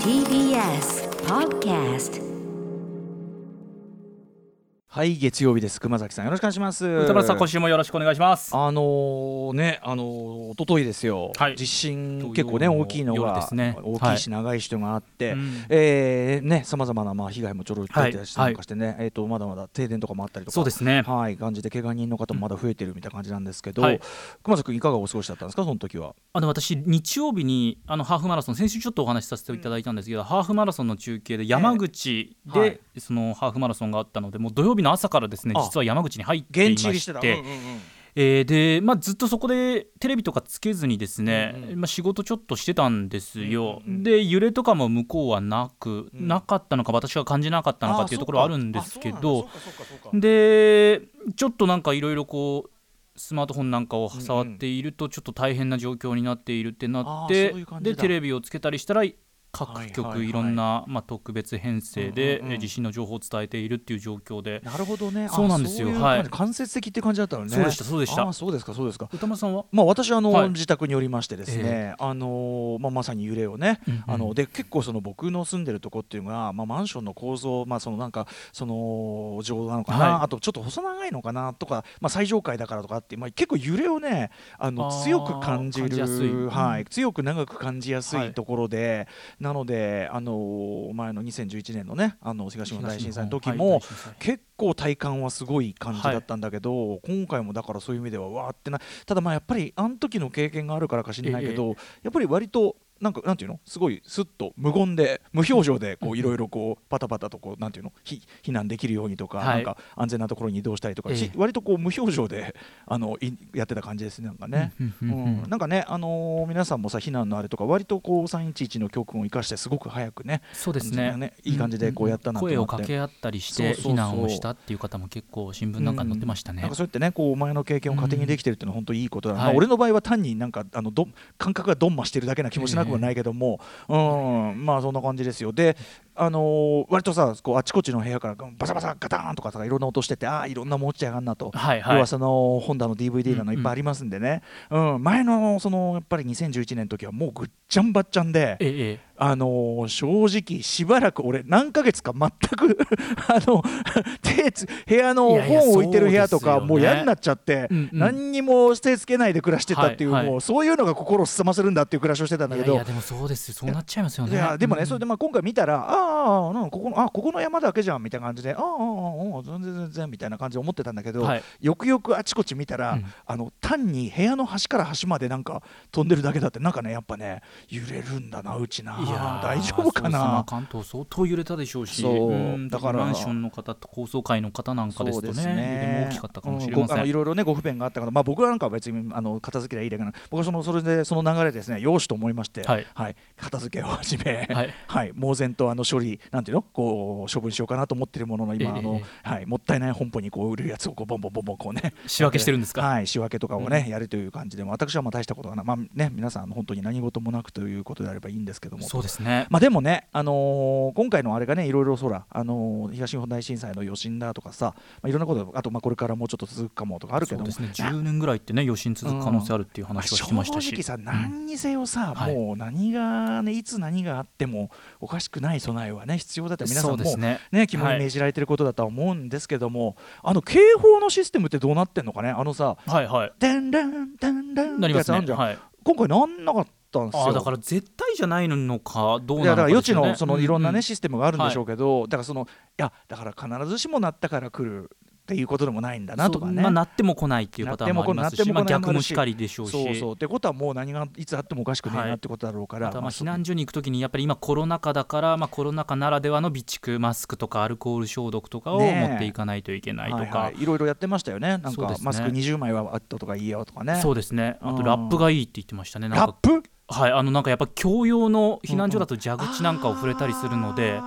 TBS Podcast はい月曜日です。熊崎さんよろしくお願いします。歌丸さん今週もよろしくお願いします。あのーねあのー一昨日ですよ、はい。地震結構ね大きいのが、夜ですね。大きいし長い人があって、うん。えーねさまざまなまあ被害もちょろっと出てたりかしてね、えっ、とまだまだ停電とかもあったりとかそうですね。はい。感じで怪我人の方もまだ増えてるみたいな感じなんですけど、はい。熊崎君いかがお過ごしだったんですかその時は？あの私日曜日にあのハーフマラソン先週ちょっとお話しさせていただいたんですけど、ハーフマラソンの中継で山口で、はい。そのハーフマラソンがあったのでもう土曜日の朝からですねあ。実は山口に入っていまししてえーで、まあ、ずっとそこでテレビとかつけずにですね、うんうん。まあ、仕事ちょっとしてたんですよ、うんうんで揺れとかも向こうはなく、うん。なかったのか私が感じなかったのかっていうところはあるんですけどでちょっとなんかいろいろこうスマートフォンなんかを触っているとちょっと大変な状況になっているってなって、ういう感じだ。でテレビをつけたりしたら各はいはい局はい。いろんな、まあ、特別編成で、うんうん地震の情報を伝えているっていう状況で。なるほどね。あそうなんですよ。はい。間接的って感じだったのね。そうでしたそうでした。あそうですかそうですか。歌丸さんは、まあ私あの、はい。自宅におりましてですね、えあのまあまさに揺れをね、うんうん。あので結構その僕の住んでるとこっていうのがまあマンションの構造まあそのなんかその上なのかな、はい。あとちょっと細長いのかな？とかまあ最上階だからとかってまあ結構揺れをねあの強く感じ感じやすい。るはい、うん。強く長く感じやすはいい。ところで、なのであの前の2011年のねあの東日本大震災の時も、結構体感はすごい感じだったんだけど、今回もだからそういう意味ではわーってなただまあやっぱりあの時の経験があるからかしれないけど、やっぱり割となんかなんていうの？すごいスッと無言で無表情でこういろいろこうパタパタとこうなんていうの？ひ避難できるようにとか、はい。なんか安全なところに移動したりとか割とこう無表情であのいやってた感じですねなんかね。うんなんかね、あのー皆さんもさ避難のあれとか割とこう311の教訓を生かしてすごく早くねそうですね。ねいい感じでこうやったな声を掛け合ったりして避難をしたっていう方も結構新聞なんかに載ってましたね、なんかそうやってねこうお前の経験を糧にできてるっていうのは本当いいことだな、はい。まあ俺の場合は単になんかあのど感覚がどんましてるだけな気もしなくはないけども、うんまあそんな感じですよ。であのー割とさこうあちこちの部屋からバサバサガタンとかさいろんな音しててああいろんなもん落ちちゃがんなと。はいはい。要はその本田の DVD なのいっぱいありますんでね、うん前のそのやっぱり2011年の時はもうぐっちゃんばっちゃんで、ええええあのー正直しばらく俺何ヶ月か全く あの手つ部屋の本を置いてる部屋とかもう嫌になっちゃって、何にも手つけないで暮らしてたっていう、もうそういうのが心をすさませるんだっていう暮らしをしてたんだけど。いやでもそうですよ。そうなっちゃいますよね。いやでもね、うんそれでまあ今回見たら、ああ、ここのあここの山だけじゃんみたいな感じで、ああ、全然全然みたいな感じで思ってたんだけど、はい。よくよくあちこち見たら、うん。あの単に部屋の端から端までなんか飛んでるだけだって、なんかね、やっぱね、揺れるんだな、うちな、いやー大丈夫かな？関東相当揺れたでしょうしそう。んだからマンションの方と高層階の方なんかですとね揺れも大きかったかもしれうん。ません、いろいろねご不便があったから、まあ、僕はなんか別にあの片付けりゃいいだけな僕はそのそれでその流れでですねよしと思いまして、はい。片付けを始め、はい。はい、猛然とあの処理なんていうの？こう処分しようかなと思ってるものの今、ええあのはい、もったいない本舗にこう売るやつをこうボンボンボンボンこうね 仕分けしてるんですか？はい、仕分けとかをね、やるという感じで私はまあ大したことがない、まあね、皆さん本当に何事もなくということであればいいんですけどもそうですね。まあでもね、あのー今回のあれがねいろいろそら、あのー東日本大震災の余震だとかさ、まあ、いろんなことあとまあこれからもうちょっと続くかもとかあるけども。そうですね。10年ぐらいってね余震続く可能性あるっていう話はしてましたし、正直さ何にせよさ、はい。もう何がねいつ何があってもおかしくない備えはね必要だって皆さんもねね肝に銘じられてることだとは思うんですけども、あの警報のシステムってどうなってんのかね？あのさはいはい「でんでんでんでん」ってやつあるじゃん、はい。今回なんなかった？んですよ。ああだから絶対じゃないのかどういやだからなのか余地のそのいろんなね、ううシステムがあるんでしょうけど、だからそのいやだから必ずしもなったから来るっていうことでもないんだなとかね。まあ、なっても来ないっていうパターンもありますし、まあ、逆もしかりでしょうし。そうそう。ってことはもう何がいつあってもおかしくないってことだろうから、はまあまあ避難所に行くときにやっぱり今コロナ禍だから、まあ、コロナ禍ならではの備蓄マスクとかアルコール消毒とかを持っていかないといけないとか、はいはい、いろいろやってましたよね。なんそうですね。かマスク20枚はあったとかいいよとかね。そうですね。あうん。とラップがいいって言ってましたね。ラップ？はいあのなんかやっぱ共用の避難所だと蛇口なんかを触れたりするので、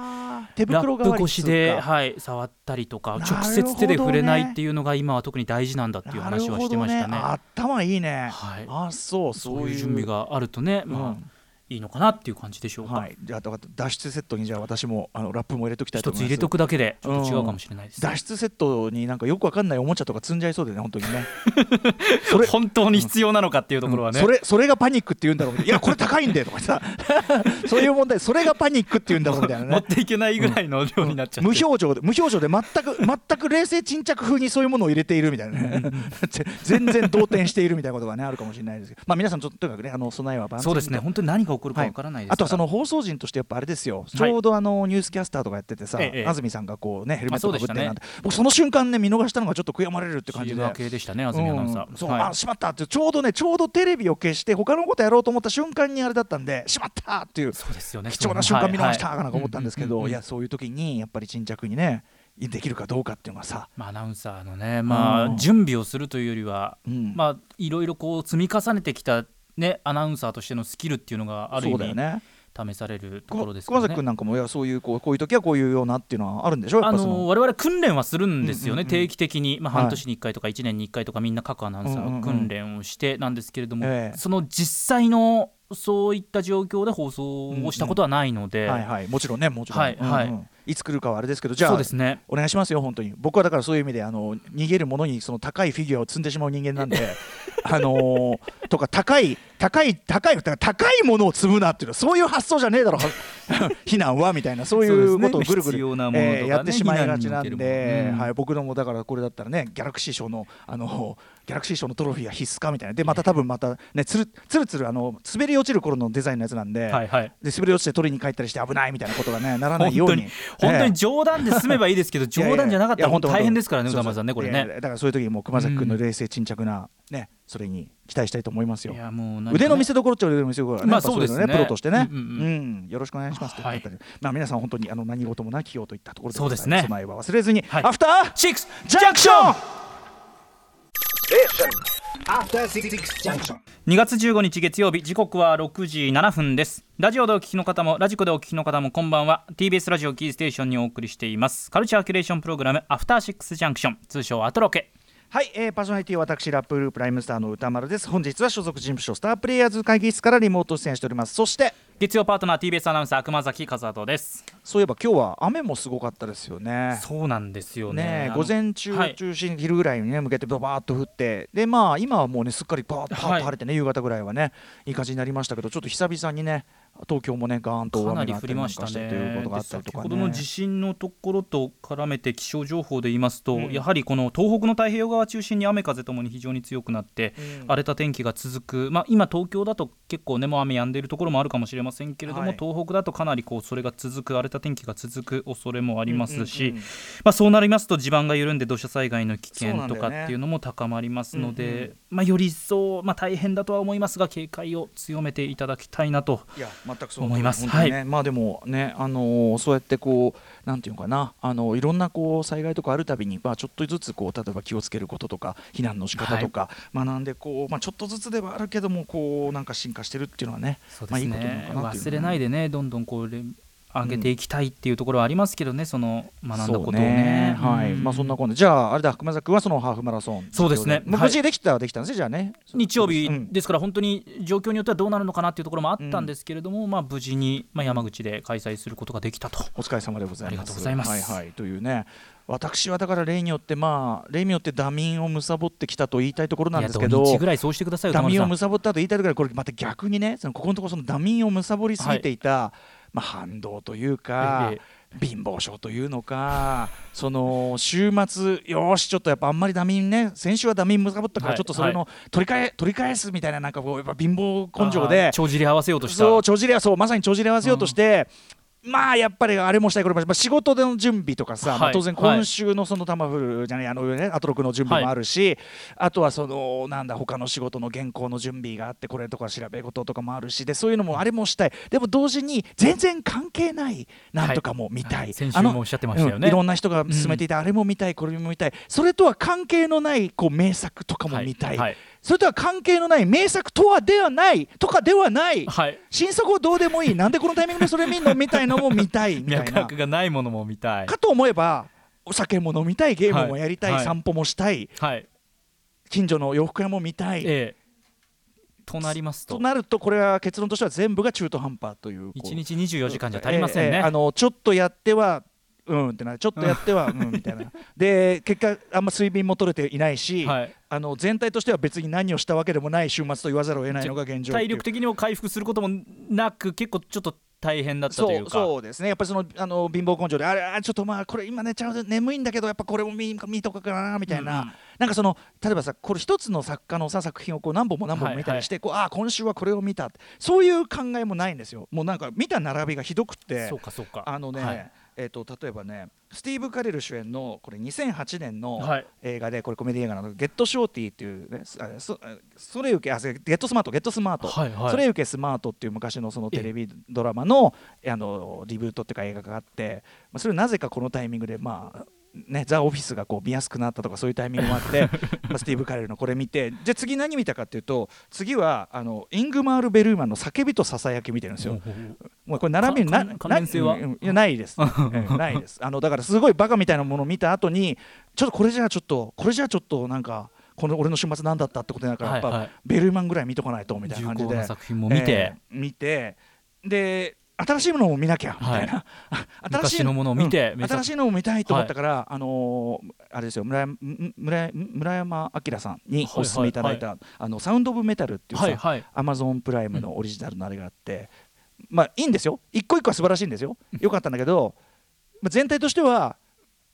手ラ袋代わりップ越しで、はい、触ったりとかね。直接手で触れないっていうのが今は特に大事なんだっていう話はしてましたね。ね、頭いいね、はい。あそう。そういう準備があるとね、まあうんいいのかなっていう感じでしょうか、はい、じゃあ脱出セットにじゃあ私もあのラップも入れときたいと思います。一つ入れとくだけでちょっと違うかもしれないです、脱出セットになんかよくわかんないおもちゃとか積んじゃいそうでね本当にね。それ本当に必要なのかっていうところはね、うん、それそれがパニックって言うんだろう。いやこれ高いんでとかさ。そういう問題それがパニックって言うんだろうみたいなね。持っていけないぐらいの量になっちゃって、うん、無表情で無表情で全く全く冷静沈着風にそういうものを入れているみたいなね。全然動転しているみたいなことがねあるかもしれないですけど。まあ皆さんちょっととにかくねあの備えはそうですね。本当に何が起こるかわからないです、はい、あとはその放送陣としてやっぱあれですよ、ちょうどあのニュースキャスターとかやっててさ、ええ、安住さんがこうねヘルメットかぶってなんて、ね、僕その瞬間ね見逃したのがちょっと悔やまれるって感じで。系でしたね安住アナウンサー、うん、そう、はい、あしまったってちょうどねちょうどテレビを消して他のことやろうと思った瞬間にあれだったんでしまったっていうそうですよ、ね、貴重な瞬間見逃したかなんか思ったんですけどい。やそういう時にやっぱり沈着にねできるかどうかっていうのはさ、まあ、アナウンサーのね、まあ、準備をするというよりは、うん、まあ、いろいろこう積み重ねてきたね、アナウンサーとしてのスキルっていうのがある意味、ね、試されるところですかね。熊崎君なんかもいやそういうこうこういう時はこういうようなっていうのはあるんでしょ？う。あの我々訓練はするんですよね、うんうんうん、定期的に。まあ半年に1回とか1年に1回とかみんな各アナウンサーが訓練をしてなんですけれども、うんうんうん、その実際のそういった状況で放送をしたことはないので、うんうん、はいはい、もちろんねもちろん、はいはい、うんうんいつ来るかはあれですけどじゃあ、ね、お願いしますよ本当に。僕はだからそういう意味であの逃げるものにその高いフィギュアを積んでしまう人間なんで あのー、とか高い高い高い高いものを積むなっていうのはそういう発想じゃねえだろ 避難はみたいなそういうことをぐるぐる、ねえー、やってしまいがちなんで、うん、はい、僕のもだからこれだったらねギャラクシー賞のあのギャラクシー賞のトロフィーは必須かみたいな。でまた多分またねつるつるつるあの滑り落ちる頃のデザインのやつなんではいはい、で滑り落ちて取りに帰ったりして危ないみたいなことがねならないように本当に冗談で済めばいいですけど 冗談じゃなかったら大変ですからね宇多丸さんねこれね。だからそういう時にもう熊崎君の冷静沈着なねそれに期待したいと思いますよ。いやもう、ね、腕の見せ所っちゃ腕の見せ所ね。まあそうですね。プロとしてね、うん、うん、よろしくお願いしますはい、まあ皆さん本当にあの何事もなきようといったところでそうですね。備えは忘れずに、はい、アフターシックスジャンクション。2月15日月曜日時刻は6時7分です。ラジオでお聞きの方もラジコでお聞きの方もこんばんは。TBS ラジオキーステーションにお送りしています。カルチャーキュレーションプログラムアフターシックスジャンクション通称アトロケ。はい、えー、パーソナリティは私ラップグループライムスターの歌丸です。本日は所属事務所スタープレイヤーズ会議室からリモート出演しております。そして月曜パートナー TBS アナウンサー熊崎和人です。そういえば今日は雨もすごかったですよね。そうなんですよね。午前中中心昼ぐらいにね向けてババーっと降ってでまあ今はもうねすっかりパーッと晴れてね、はい、夕方ぐらいはねいい感じになりましたけどちょっと久々にね東京もねガーンと大雨が降りましたねということがあったりとか、ね、先ほどの地震のところと絡めて気象情報で言いますと、うん、やはりこの東北の太平洋側中心に雨風ともに非常に強くなって、うん、荒れた天気が続く、まあ、今東京だと結構ねもう雨止んでいるところもあるかもしれませんけれども、はい、東北だとかなりこうそれが続く荒れた天気が続く恐れもありますし、うんうんうん、まあ、そうなりますと地盤が緩んで土砂災害の危険とかっていうのも高まりますので、ね。うんうん、まあ、より一層、まあ、大変だとは思いますが警戒を強めていただきたいなと思います。はい、まあでもね、あのー、そうやってこうなんていうのかな、あのいろんなこう災害とかあるたびに、まあ、ちょっとずつこう例えば気をつけることとか避難の仕方とか、はい、学んでこう、まあ、ちょっとずつではあるけどもこうなんか進化してるっていうのはね、ね。まあ、いいことなのかな忘れないでねどんどんこう上げていきたいっていうところはありますけどね、その学んだことをね。ねはい、まあそんなこんで、じゃああれだ熊崎君はそのハーフマラソンそうですね。無事できたはできたんですね、じゃあね。日曜日ですから本当に状況によってはどうなるのかなっていうところもあったんですけれども、まあ無事にまあ山口で開催することができたと。お疲れ様でございます。ありがとうございます。はいはいというね。私はだから例によってまあ例によってダミンを貪ってきたと言いたいところなんですけどぐらいそうしてくださいダミンを貪ったと言いたいぐらいこれまた逆にねそのここのところそのダミンを貪りすぎていた、はいまあ、反動というか、ええ、貧乏症というのかその週末よしちょっとやっぱあんまりダミンね先週はダミンむさぼったからちょっとそれの取り返、はい、取り返すみたいななんかこうやっぱ貧乏根性で帳尻合わせようとした。そう帳尻そうまさに帳尻合わせようとして、まあやっぱりあれもしたいこれも、まあ、仕事での準備とかさ、はい、まあ、当然今週のそのタマフルじゃない、あのねアトロクの準備もあるし、はい、あとはそのなんだ他の仕事の原稿の準備があってこれとか調べ事とかもあるしでそういうのもあれもしたい。でも同時に全然関係ないなんとかも見たい、はい、先週もおっしゃってましたよね、いろんな人が進めていた、あれも見たいこれも見たい。それとは関係のないこう名作とかも見たいそれとは関係のない名作とはではないとかではない、はい、新作をどうでもいい。なんでこのタイミングでそれ見るの？みたいのも見たいみたいながないものも見たい。かと思えばお酒も飲みたいゲームもやりたい、はい、散歩もしたい、はい、近所の洋服屋も見たい、ええ。となりますと。となるとこれは結論としては全部が中途半端という。1日24時間じゃ足りませんね、えーえーあのちょっとやってはうんってなちょっとやってはうん。みたいな。で結果あんま睡眠も取れていないし、はい。あの全体としては別に何をしたわけでもない週末と言わざるを得ないのが現状体力的にも回復することもなく結構ちょっと大変だったとそいうか。うそうですね。やっぱりそのあの貧乏根性であれあちょっとまあこれ今寝ちゃう眠いんだけどやっぱこれも見見とかかなみたいな、うん。うんなんかその例えばさこれ一つの作家のさ作品をこう何本も何本も見たりして、こうあ今週はこれを見たそういう考えもないんですよ。もうなんか見た並びがひどくって。そうかそうか。あのね、はいえー、と例えばねスティーブ・カレル主演のこれ2008年のはい。映画でこれコメディ映画なの「ゲット・ショーティー」っていうねそれ受けあゲット・スマートゲット・スマート、はいはい。それ受けスマートっていう昔のそのテレビドラマのあのリブートっていうか映画があって、まあ、それなぜかこのタイミングでまあね、ザ・オフィスがこう見やすくなったとかそういうタイミングもあって まあスティーブ・カレルのこれ見てじゃあ次何見たかっていうと次はあのイングマール・ベルーマンの「叫びとささやき」見てるんですよ。もうこれ並びにななうんいやないです、う んないです。あのだからすごいバカみたいなものを見た後にちょっとこれじゃあちょっとこれじゃあちょっとなんかこの俺の週末なんだったってことになるから、やっぱベルーマンぐらい見とかないとみたいな感じで。作品も見て、えー見て。で新しいものも見なきゃみたいな、昔のものを見てうん。新しいのも見たいと思ったから、あのーあれですよ村村山村山明さんにお勧めいただいた、あのサウンド・オブ・メタルっていうさ、はいはい。アマゾンプライムのオリジナルのあれがあって、まあいいんですよ。一個一個は素晴らしいんですよ。よかったんだけど、まあ、全体としては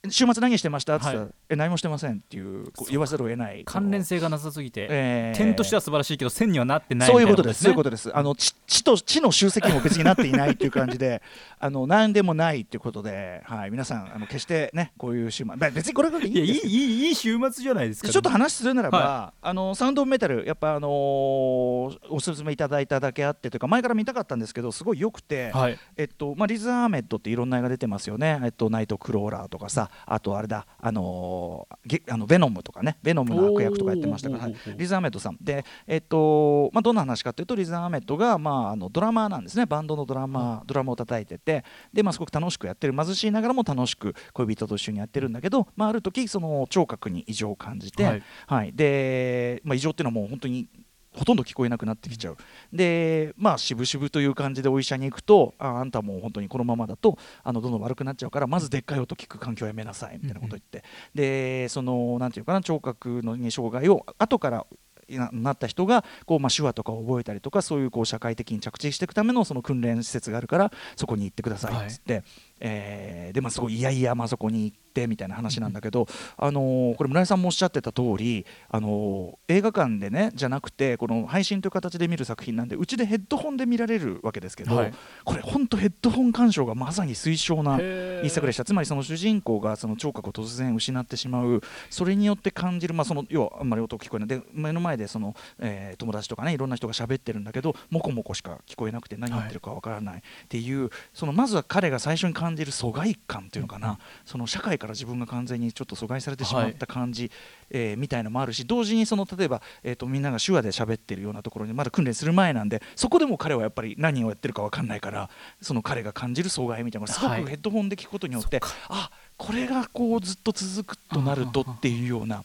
週末何してました？って言ったら、はいえ何もしてませんっていう言わざるを得ない。関連性がなさすぎて、えー。点としては素晴らしいけど線にはなってないそういうことです、そういうねことです。あの地地と地の集積も別になっていないっていう感じで、あの何でもないっていうことで、はい、皆さんあの決してねこういう週末、まあ別にこれがいいんいやいいいいいい週末じゃないですか、ちょっと話するならば、はあのサウンドメタルやっぱあのーおすすめいただいただけあってというか前から見たかったんですけどすごい良くて、はい。えっとまあリズ・アーメッドっていろんな映画出てますよね。えっとナイトクローラーとかさ、あとあれだあのーゲあのベノムとかね、ベノムの悪役とかやってましたから、リズ・アーメッドさん。でえっとまあどんな話かというとリズ・アーメッドがまああのドラマーなんですね。バンドのドラマー、ドラムを叩いてて、でまあすごく楽しくやってる。貧しいながらも楽しく恋人と一緒にやってるんだけど、まあある時その聴覚に異常を感じて、はい。はい、で、まあ、異常っていうのはもう本当にほとんど聞こえなくなってきちゃう。でまあ渋々という感じでお医者に行くとああんたもう本当にこのままだとあのどんどん悪くなっちゃうからまずでっかい音聞く環境をやめなさいみたいなことを言って、でそのなんていうかな聴覚のに障害を後からななった人がこう、まあ、手話とかを覚えたりとかそういうこう社会的に着地していくためのその訓練施設があるからそこに行ってくださいっつって、えーでまあすごいいやいやまあそこに行ってみたいな話なんだけど、あのーこれ村井さんもおっしゃってた通り、あのー映画館でねじゃなくてこの配信という形で見る作品なんでうちでヘッドホンで見られるわけですけど、はい。これ本当ヘッドホン鑑賞がまさに推奨な一作でした。つまりその主人公がその聴覚を突然失ってしまう。それによって感じる、まあ、その要はあんまり音聞こえない。で目の前でその、えー友達とかねいろんな人が喋ってるんだけどもこもこしか聞こえなくて何言ってるかわからないっていう、そのまずは彼が最初に感じる疎外感っていうのかな、その社会から自分が完全にちょっと阻害されてしまった感じ、えーみたいのもあるし同時にその例えば、えー、とみんなが手話で喋ってるようなところにまだ訓練する前なんでそこでも彼はやっぱり何をやってるか分かんないからその彼が感じる障害みたいなのがすごはい。くヘッドホンで聞くことによって、あこれがこうずっと続くとなるとっていうような。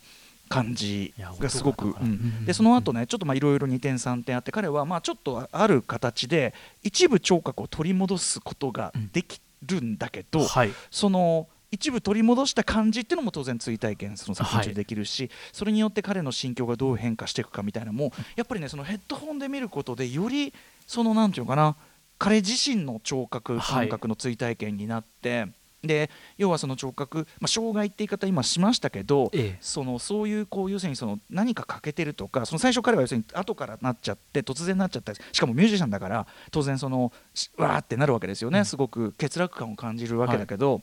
感じがすごく、うん。うんでその後ねちょっとまあいろいろ2点3点あって彼はまあちょっとある形で一部聴覚を取り戻すことができるんだけど、はい。その一部取り戻した感じっていうのも当然追体験その作品中でできるし、それによって彼の心境がどう変化していくかみたいなのもやっぱりねそのヘッドホンで見ることでよりそのなんていうのかな彼自身の聴覚感覚の追体験になって、で要はその聴覚、まあ、障害って言い方今しましたけど、ええ。そのそういうこう要するにその何か欠けてるとかその最初彼は要するに後からなっちゃって突然なっちゃったりしかもミュージシャンだから当然そのしわーってなるわけですよね、すごく欠落感を感じるわけだけど、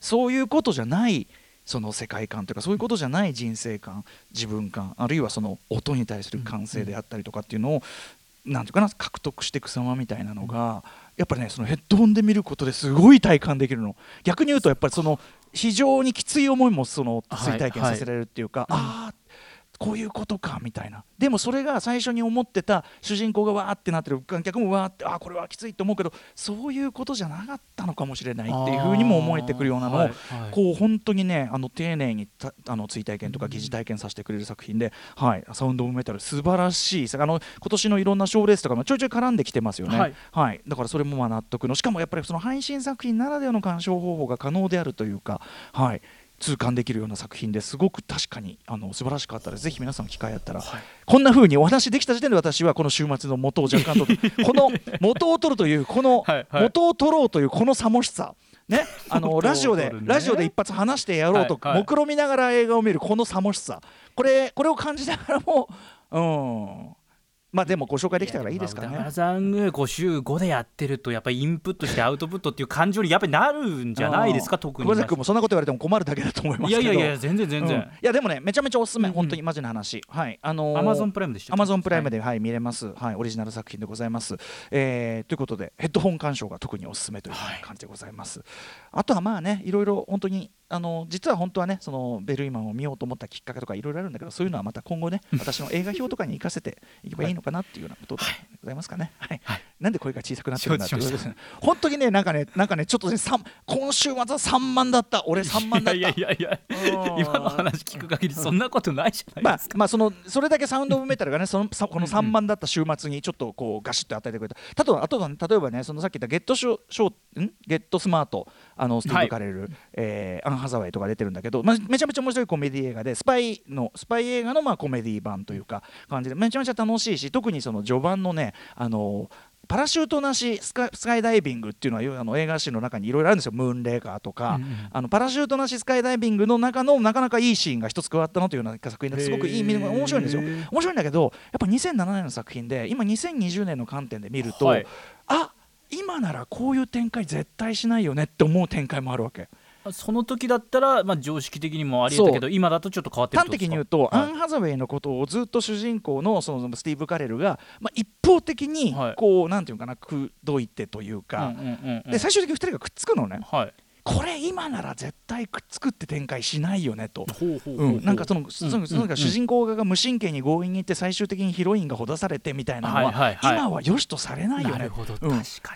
そういうことじゃないその世界観というかそういうことじゃない人生観自分観あるいはその音に対する感性であったりとかっていうのを、なんていうかな獲得していく様みたいなのが、やっぱりねそのヘッドホンで見ることですごい体感できるの。逆に言うとやっぱりその非常にきつい思いもそのはい追体験させられるっていうか、ああこういうことかみたいな。でもそれが最初に思ってた主人公がわーってなってる。観客もわーってあこれはきついと思うけどそういうことじゃなかったのかもしれないっていうふうにも思えてくるようなのを、はいはい、こう本当にねあの丁寧にあの追体験とか疑似体験させてくれる作品で、はい、サウンド・オブ・メタル素晴らしい。あの今年のいろんな賞レースとかもちょいちょい絡んできてますよね、はい、はい、だからそれもまあ納得のしかもやっぱりその配信作品ならではの鑑賞方法が可能であるというか、はい、痛感できるような作品ですごく確かにあの素晴らしかったです。ぜひ皆さん機会あったら、はい、こんな風にお話できた時点で私はこの週末の元を若干と この元を取るというこの元を取ろうというこのさもしさね、あのラジオで、ラジオで一発話してやろうと、目論みながら映画を見るこのさもしさ。これこれを感じながらもうんまあでもご紹介できたからいいですかね。歌さんが週5でやってるとやっぱりインプットしてアウトプットっていう感情にやっぱりなるんじゃないですか特に。熊崎君もそんなこと言われても困るだけだと思いますいやいやいや全然全然、うん、いやでもねめちゃめちゃおすすめ、うん、本当にマジな話。はい。あのアマゾンプライムでしたアマゾンプライムで、はい、見れます。はいオリジナル作品でございます、えー、ということでヘッドホン鑑賞が特におすすめという感じでございます、はい、あとはまあねいろいろ本当にあの実は本当はねそのベルイマンを見ようと思ったきっかけとかいろいろあるんだけどそういうのはまた今後ね私の映画表とかに生かせていけばいいのかなっていうようなことでございますかね。はい、はい、なんで声が小さくなってるんだってです。ね。本当にねなんかねなんかねちょっとね今週末は3万だった。俺3万だった。いやいやいや今の話聞く限りそんなことないじゃないですか。まあまあそのそれだけサウンドオブメタルがねそのこの3万だった週末にちょっとこうガシッと与えてくれた。たとあと例えばねそのさっき言ったゲットショショん？ゲットスマート。あのスティーブ・カレル、はい、えー、アン・ハザウェイとか出てるんだけど、まあ、めちゃめちゃ面白いコメディ映画でスパイのスパイ映画のまあコメディ版というか感じで。めちゃめちゃ楽しいし特にその序盤のねあのパラシュートなしスカイダイビングっていうのはあの映画史の中にいろいろあるんですよ、ムーンレーカーとか、うんうん、あのパラシュートなしスカイダイビングの中のなかなかいいシーンが一つ加わったのというような作品ですごくいい面白いんですよ。面白いんだけど、やっぱ2007年の作品で、今2020年の観点で見ると、はい、あ今ならこういう展開絶対しないよねって思う展開もあるわけ。その時だったら、まあ、常識的にもありえたけど今だとちょっと変わってる端的に言うと、はい、アン・ハザウェイのことをずっと主人公のそのスティーブ・カレルが、まあ、一方的にこう、はい、なんていうかな口説いてというか、うんうんうんうん、で最終的に2人がくっつくのね。はいこれ今なら絶対くっつくって展開しないよねと。なんかそのその主人公側が無神経に強引にいって最終的にヒロインがほだされてみたいなのは今はよしとされないよね。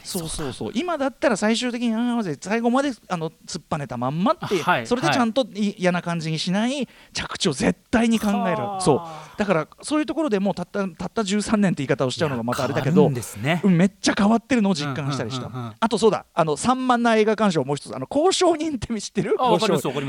そうそうそう今だったら最終的に最後まであの突っぱねたまんまってそれでちゃんと嫌な感じにしない着地を絶対に考える。そうだからそういうところでもうたったたった13年って言い方をしちゃうのがまたあれだけどめっちゃ変わってるのを実感したりしたあとそうだあの散漫な映画鑑賞もう一つあの交渉人って知ってる？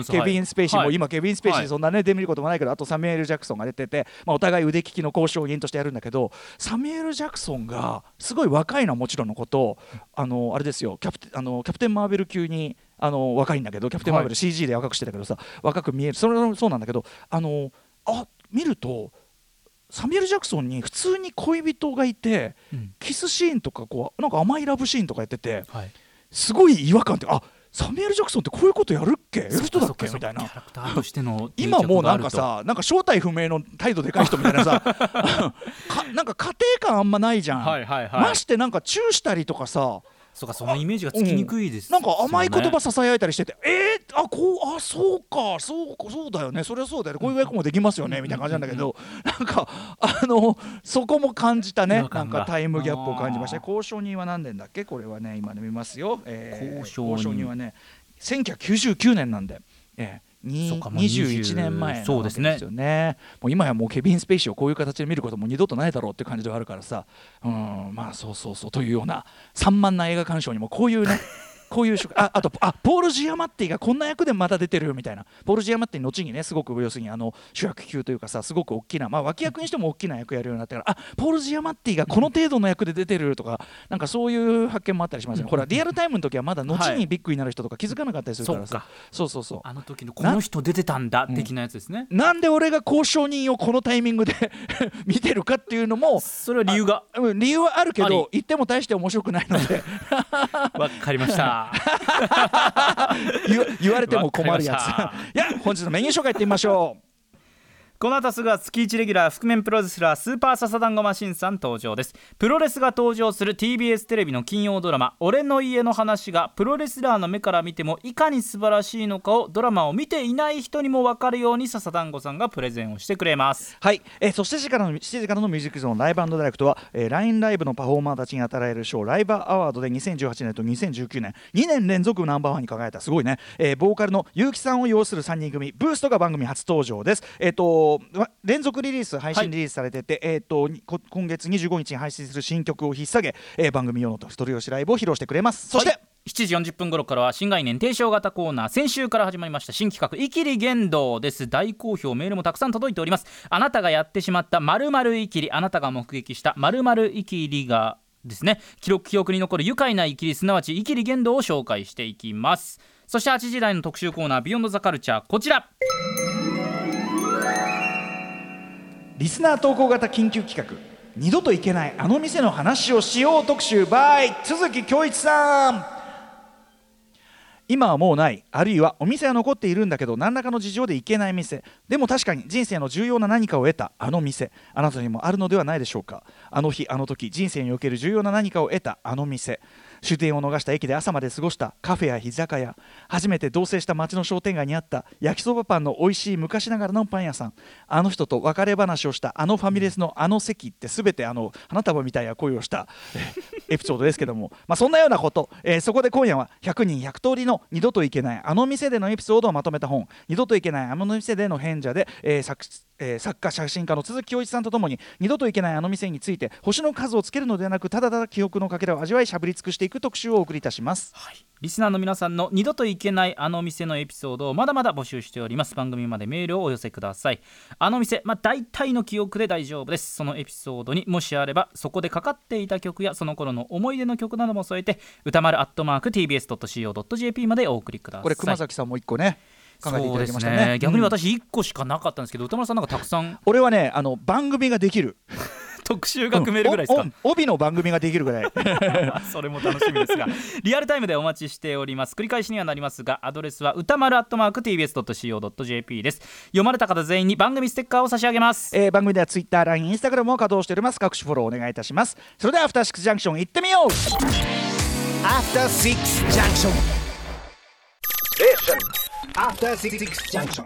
ケビン・スペイシーも今ケビン・スペイシーそんなね出見ることもないけどあとサミュエル・ジャクソンが出てて、まあ、お互い腕利きの交渉人としてやるんだけどサミュエル・ジャクソンがすごい若いのはもちろんのことあのあれですよキャプテあのキャプテン・マーベル級にあの若いんだけどキャプテン・マーベル CG で若くしてたけどさ、若く見える。それもそうなんだけどあのあ見るとサミュエル・ジャクソンに普通に恋人がいて、うん、キスシーンとかこうなんか甘いラブシーンとかやってて、はい、すごい違和感ってあサミュエル・ジャクソンってこういうことやるっけ？やる人だっけ？みたいな。今もうなんかさなんか正体不明の態度でかい人みたいなさ なんか家庭感あんまないじゃん、はいはいはい、ましてなんかチューしたりとかさそうかそのイメージがつきにくいです、なんか甘い言葉ささやいたりしててえー、あこうあそうかそうそうだよね。それはそうだよね。こういう役もできますよねみたいな感じなんだけどなんかあのそこも感じたね。なんかタイムギャップを感じました交渉人は何年だっけ？これはね今ね見ますよ、えー、交渉人。はね1999年なんで、えー、21年前なんですよね、ね、もう今やもうケビン・スペイシーをこういう形で見ることも二度とないだろうっていう感じではあるからさ。うんまあそうそうそう。というような散漫な映画鑑賞にもこういうねこういうああとあポール・ジアマッティがこんな役でまた出てるみたいな。ポール・ジアマッティ後にねすごく要するにあの主役級というかさすごく大きな、まあ、脇役にしても大きな役やるようになってからあポール・ジアマッティがこの程度の役で出てるとかなんかそういう発見もあったりしますね、うん、ほらリアルタイムの時はまだ後にビッグになる人とか気づかなかったりするからさ、はい、そうそうそう。あの時のこの人出てたんだ的なやつですね、うん、なんで俺が交渉人をこのタイミングで 見てるかっていうのもそれは理由が理由はあるけど言っても大して面白くないので。わかりました言われても困るやつ。いや本日のメニュー紹介いってみましょうこの後すぐは月1レギュラー覆面プロレスラースーパーササダンゴマシンさん登場です。プロレスが登場する TBS テレビの金曜ドラマ「俺の家の話」がプロレスラーの目から見てもいかに素晴らしいのかをドラマを見ていない人にも分かるように笹団子さんがプレゼンをしてくれます。はい。えそして7時からの7時からのミュージックゾーンライブダイレクトは、えー、LINE ライブのパフォーマーたちに与えられる賞ライブアワードで2018年と2019年2年連続ナンバーワンに輝いたすごいね、えー、ボーカルの結城さんを擁する3人組ブーストが番組初登場です。えっ、ー、と連続リリース配信リリースされてて、はい、えっ、と今月25日に配信する新曲を引っ提げ、えー、番組用の一人よしライブを披露してくれます。そして、はい7時40分頃からは新概念提唱型コーナー先週から始まりました新企画「いきり言動」です。大好評メールもたくさん届いております。あなたがやってしまった〇〇いきりあなたが目撃した〇〇いきりがですね記録記憶に残る愉快なイキリすなわちイキリ言動を紹介していきます。そして8時台の特集コーナービヨンドザカルチャーこちらリスナー投稿型緊急企画二度と行けないあの店の話をしよう特集 by 都築恭一さん。今はもうないあるいはお店は残っているんだけど何らかの事情で行けない店。でも確かに人生の重要な何かを得たあの店あなたにもあるのではないでしょうか。あの日あの時人生における重要な何かを得たあの店。終点を逃した駅で朝まで過ごしたカフェや居酒屋初めて同棲した町の商店街にあった焼きそばパンの美味しい昔ながらのパン屋さん。あの人と別れ話をしたあのファミレスのあの席って全てあの花束みたいな恋をした。エピソードですけども、まあ、そんなようなこと、えー、そこで今夜は100人100通りの二度と行けないあの店でのエピソードをまとめた本「二度と行けないあの店での変者で」えー、作えー、作家写真家の鈴木恭一さんとともに二度と行けないあの店について星の数をつけるのではなくただただ記憶のかけらを味わいしゃぶり尽くしていく特集をお送りいたします、はい、リスナーの皆さんの二度と行けないあの店のエピソードをまだまだ募集しております番組までメールをお寄せください。あの店まあ大体の記憶で大丈夫です。そのエピソードにもしあればそこでかかっていた曲やその頃の思い出の曲なども添えて歌丸アットマーク TBS.CO.JP までお送りください。これ熊崎さんも一個ね考えていただきましたね、ね、逆に私1個しかなかったんですけど、歌丸さんなんかたくさん。俺はねあの番組ができる。特集が組めるぐらいですか、うん、帯の番組ができるぐらい。それも楽しみですが。リアルタイムでお待ちしております。繰り返しにはなりますがアドレスは歌丸アットマーク TBS.CO.JP です。読まれた方全員に番組ステッカーを差し上げます、えー、番組では Twitter、LINE、Instagram も稼働しております。各種フォローお願いいたします。それではアフターシックスジャンクション行ってみよう。アフターシックスジャンクション After Six Junction.